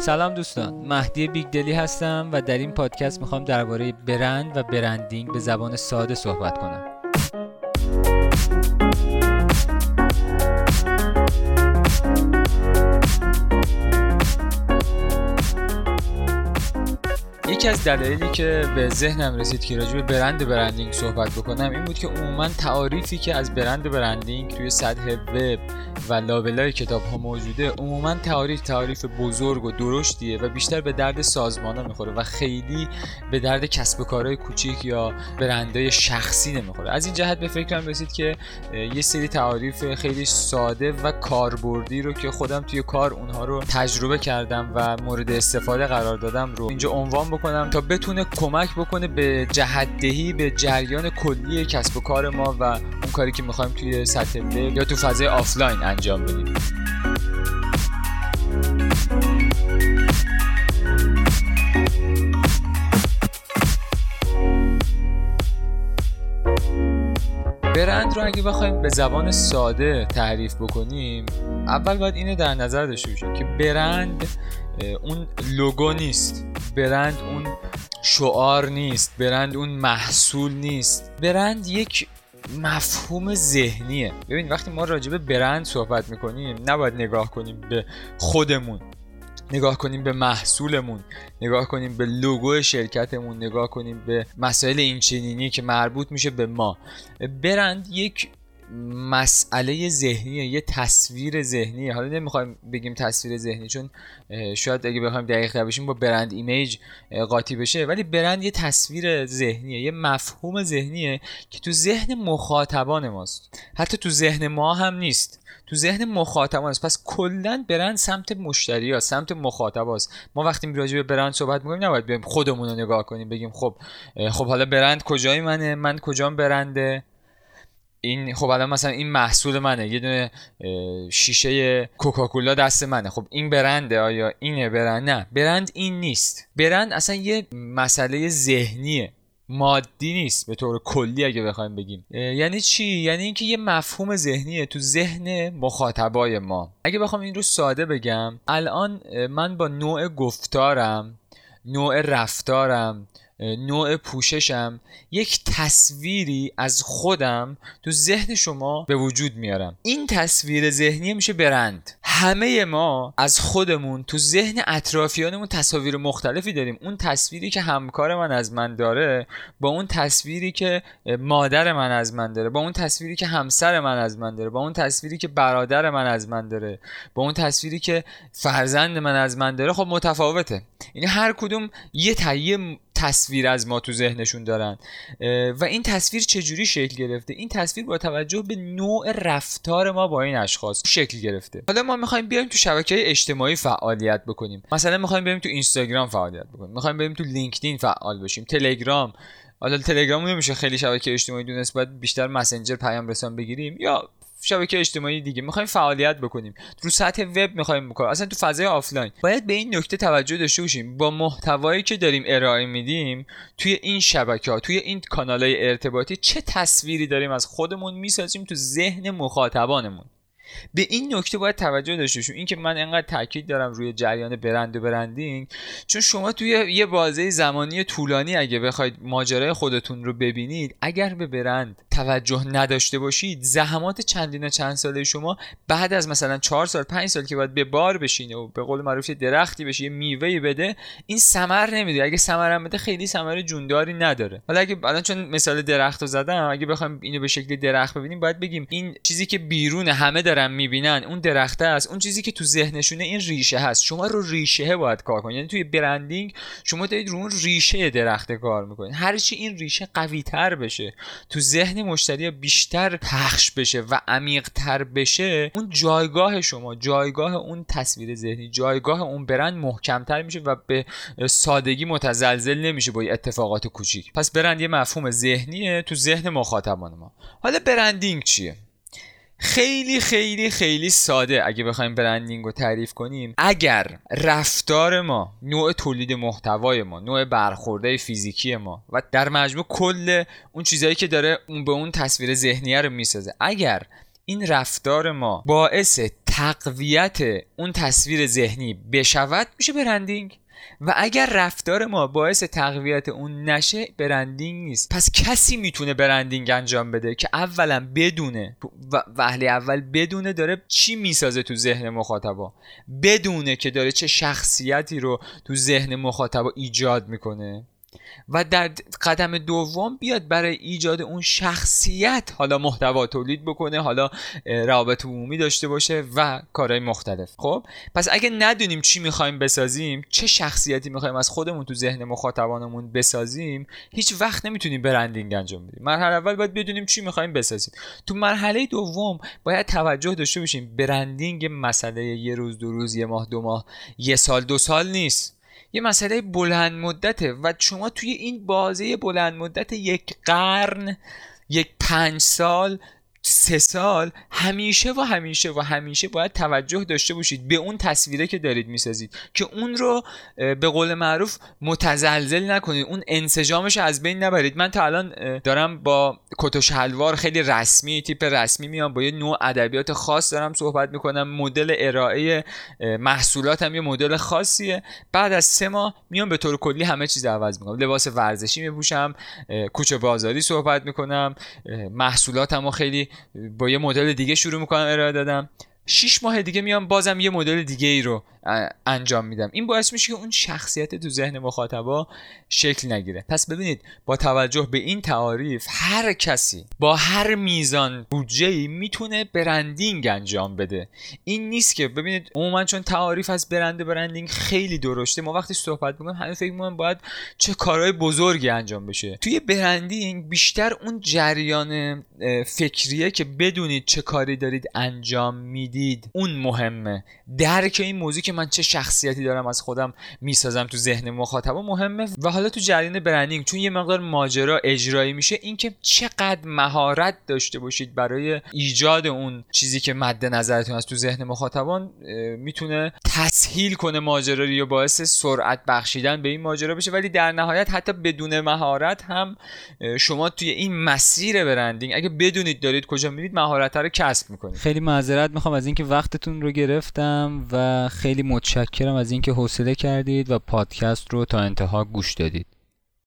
سلام دوستان مهدی بیگ دلی هستم و در این پادکست می‌خوام درباره برند و branding به زبان ساده صحبت کنم. یکی از دلایلی که به ذهنم رسید که راجع به برند branding صحبت بکنم این بود که عموما تعاریفی که از برند branding توی سطح وب و لابلای کتاب ها موجوده عموما تعاریف تعاریف بزرگ و درشتیه و بیشتر به درد سازمان ها می‌خوره و خیلی به درد کسب و کارهای کوچیک یا برندهای شخصی نمی‌خوره. از این جهت به فکرم رسید که یه سری تعاریف خیلی ساده و کاربردی رو که خودم توی کار اونها رو تجربه کردم و مورد استفاده قرار دادم رو اینجا عنوان بکنم. تا بتونه کمک بکنه به جهتدهی به جریان کلی کسب و کار ما و اون کاری که می‌خوایم توی سطح یا تو فضای آفلاین انجام بدیم. برند رو اگه بخوایم به زبان ساده تعریف بکنیم اول باید اینو در نظر داشته باشیم که برند اون لوگو نیست. برند اون شعار نیست. برند اون محصول نیست. برند یک مفهوم ذهنیه. ببین وقتی ما راجع به برند صحبت می‌کنیم نباید نگاه کنیم به خودمون. نگاه کنیم به محصولمون نگاه کنیم به لوگو شرکتمون نگاه کنیم به مسائل اینچنینی که مربوط میشه به ما. برند یک مسئله ذهنیه یه تصویر ذهنیه حالا نمی‌خوایم بگیم تصویر ذهنی چون شاید اگه بخوایم دقیق بشیم با برند ایمیج قاطی بشه. ولی برند یه تصویر ذهنیه یه مفهوم ذهنیه که تو ذهن مخاطبان ماست. حتی تو ذهن ما هم نیست. تو ذهن مخاطبان است. پس کلا برند سمت مشتری ها سمت مخاطب است. ما وقتی راجع به برند صحبت می‌کنیم نباید بریم خودمون رو نگاه کنیم بگیم خب خب حالا برند کجای منه؟ من کجام برنده؟ این خب الان مثلا این محصول منه یه دونه شیشه کوکاکولا دست منه. خب این برنده آیا اینه؟ برند نه. برند این نیست. برند اصلا یه مسئله ذهنیه. مادی نیست به طور کلی اگه بخوایم بگیم. یعنی چی؟ یعنی اینکه یه مفهوم ذهنیه تو ذهن مخاطبای ما. اگه بخوام این رو ساده بگم الان من با نوع گفتارم نوع رفتارم نوع پوششم یک تصویری از خودم تو ذهن شما به وجود میارم. این تصویر ذهنی میشه برند. همه ما از خودمون تو ذهن اطرافیانمون تصاویر مختلفی داریم. اون تصویری که همکار من از من داره با اون تصویری که مادر من از من داره با اون تصویری که همسر من از من داره با اون تصویری که برادر من از من داره با اون تصویری که فرزند من از من داره خب متفاوته. یعنی هر کدوم یه تهیه تصویر از ما تو ذهنشون دارن. و این تصویر چجوری شکل گرفته؟ این تصویر با توجه به نوع رفتار ما با این اشخاص شکل گرفته. حالا ما می‌خوایم بیایم تو شبکه اجتماعی فعالیت بکنیم. مثلا می‌خوایم بریم تو اینستاگرام فعالیت بکنیم. می‌خوایم بریم تو لینکدین فعال بشیم. تلگرام. حالا تلگرام نمیشه خیلی شبکه اجتماعی دونست باید بیشتر مسنجر پیام رسان بگیریم یا شبکه اجتماعی دیگه. می‌خوایم فعالیت بکنیم. رو سطح وب می‌خوایم بکنیم. اصلا تو فضای آفلاین. باید به این نکته توجه داشته باشیم. با محتوایی که داریم ارائه میدیم توی این شبکه ها توی این کانال های ارتباطی چه تصویری داریم از خودمون می‌سازیم تو ذهن مخاطبانمون؟ به این نکته باید توجه داشته باشیم. اینکه من انقدر تاکید دارم روی جریان برند و برندینگ. چون شما توی یه بازه زمانی طولانی اگه بخواید ماجرای خودتون رو ببینید اگر به برند توجه نداشته باشید زحمات چندین چند ساله شما بعد از مثلا چهار سال پنج سال که باید به بار بشینه و به قول معروف درختی بشه یه میوهی بده این ثمر نمیده. اگه ثمر بده خیلی ثمر جونداری نداره. حالا اگه الان چون مثال درخت رو زدم اگه بخوایم اینو به شکل درخت ببینیم باید بگیم این چیزی که بیرون همه دارن می‌بینن اون درخته است اون چیزی که تو ذهنشونه این ریشه هست. شما رو ریشه باید کار کنید. یعنی توی برندینگ شما دارید رو اون ریشه درخت کار می‌کنید. هرچی این ریشه قوی تر بشه تو ذهن مشتری بیشتر پخش بشه و عمیق تر بشه اون جایگاه شما جایگاه اون تصویر ذهنی جایگاه اون برند محکمتر میشه و به سادگی متزلزل نمیشه با اتفاقات کوچیک. پس برند یه مفهوم ذهنیه تو ذهن مخاطبان ما. حالا برندینگ چیه؟ خیلی خیلی خیلی ساده. اگه بخوایم برندینگ رو تعریف کنیم اگر رفتار ما نوع تولید محتوای ما نوع برخورده فیزیکی ما و در مجموع کل اون چیزهایی که داره اون به اون تصویر ذهنیه رو می‌سازه اگر این رفتار ما باعث تقویت اون تصویر ذهنی بشود میشه برندینگ؟ و اگر رفتار ما باعث تقویت اون نشه برندینگ نیست. پس کسی می‌تونه برندینگ انجام بده که اولا بدونه و وهله اول بدونه داره چی می‌سازه تو ذهن مخاطبا. بدونه که داره چه شخصیتی رو تو ذهن مخاطبا ایجاد می‌کنه. و در قدم دوم بیاد برای ایجاد اون شخصیت حالا محتوا تولید بکنه حالا روابط عمومی داشته باشه و کارهای مختلف. خب؟ پس اگه ندونیم چی می‌خوایم بسازیم چه شخصیتی می‌خوایم از خودمون تو ذهن مخاطبانمون بسازیم هیچ وقت نمی‌تونیم برندینگ انجام بدیم. مرحله اول باید بدونیم چی می‌خوایم بسازیم. تو مرحله دوم باید توجه داشته باشیم برندینگ مسئله یه روز دو روز یه ماه دو ماه یه سال دو سال نیست. یه مسئله بلند مدته و شما توی این بازه بلند مدت یک قرن یک پنج سال سه سال همیشه و همیشه و همیشه باید توجه داشته باشید. به اون تصویره که دارید می‌سازید که اون رو به قول معروف متزلزل نکنید. اون انسجامش از بین نبرید. من تا الان دارم با کت و شلوار خیلی رسمی تیپ رسمی میام با یه نوع ادبیات خاص دارم صحبت می‌کنم. مدل ارائه محصولات هم یه مدل خاصیه. بعد از سه ماه میام به طور کلی همه چیز عوض می‌کنم. لباس ورزشی میپوشم کوچه بازاری صحبت می‌کنم محصولاتمو خیلی با یه مدل دیگه شروع می‌کنم ارائه دادم. شیش ماه دیگه میام بازم یه مدل دیگه ای رو انجام میدم. این باعث میشه که اون شخصیت تو ذهن مخاطبا شکل نگیره. پس ببینید با توجه به این تعاریف هر کسی با هر میزان بودجه ای می‌تونه برندینگ انجام بده. این نیست که ببینید عموما چون تعاریف از برند برندینگ خیلی درشته ما وقتی صحبت می‌کنیم همه فکر می‌کنن باید چه کارهای بزرگی انجام بشه. توی برندینگ بیشتر اون جریان فکریه که بدونید چه کاری دارید انجام می‌دید اون مهمه. درک این موضوع که من چه شخصیتی دارم از خودم می‌سازم تو ذهن مخاطبا مهمه. و حالا تو جریان برندینگ چون یه مقدار ماجرا اجرایی میشه اینکه چقدر مهارت داشته باشید برای ایجاد اون چیزی که مد نظرتون از تو ذهن مخاطبان می‌تونه تسهیل کنه ماجرا رو یا باعث سرعت بخشیدن به این ماجرا بشه. ولی در نهایت حتی بدون مهارت هم شما توی این مسیر برندینگ اگه بدونید دارید کجا میرید مهارت رو کسب می‌کنید. خیلی معذرت می‌خوام از اینکه وقتتون رو گرفتم و خیلی متشکرم از اینکه حوصله کردید و پادکست رو تا انتها گوش دادید.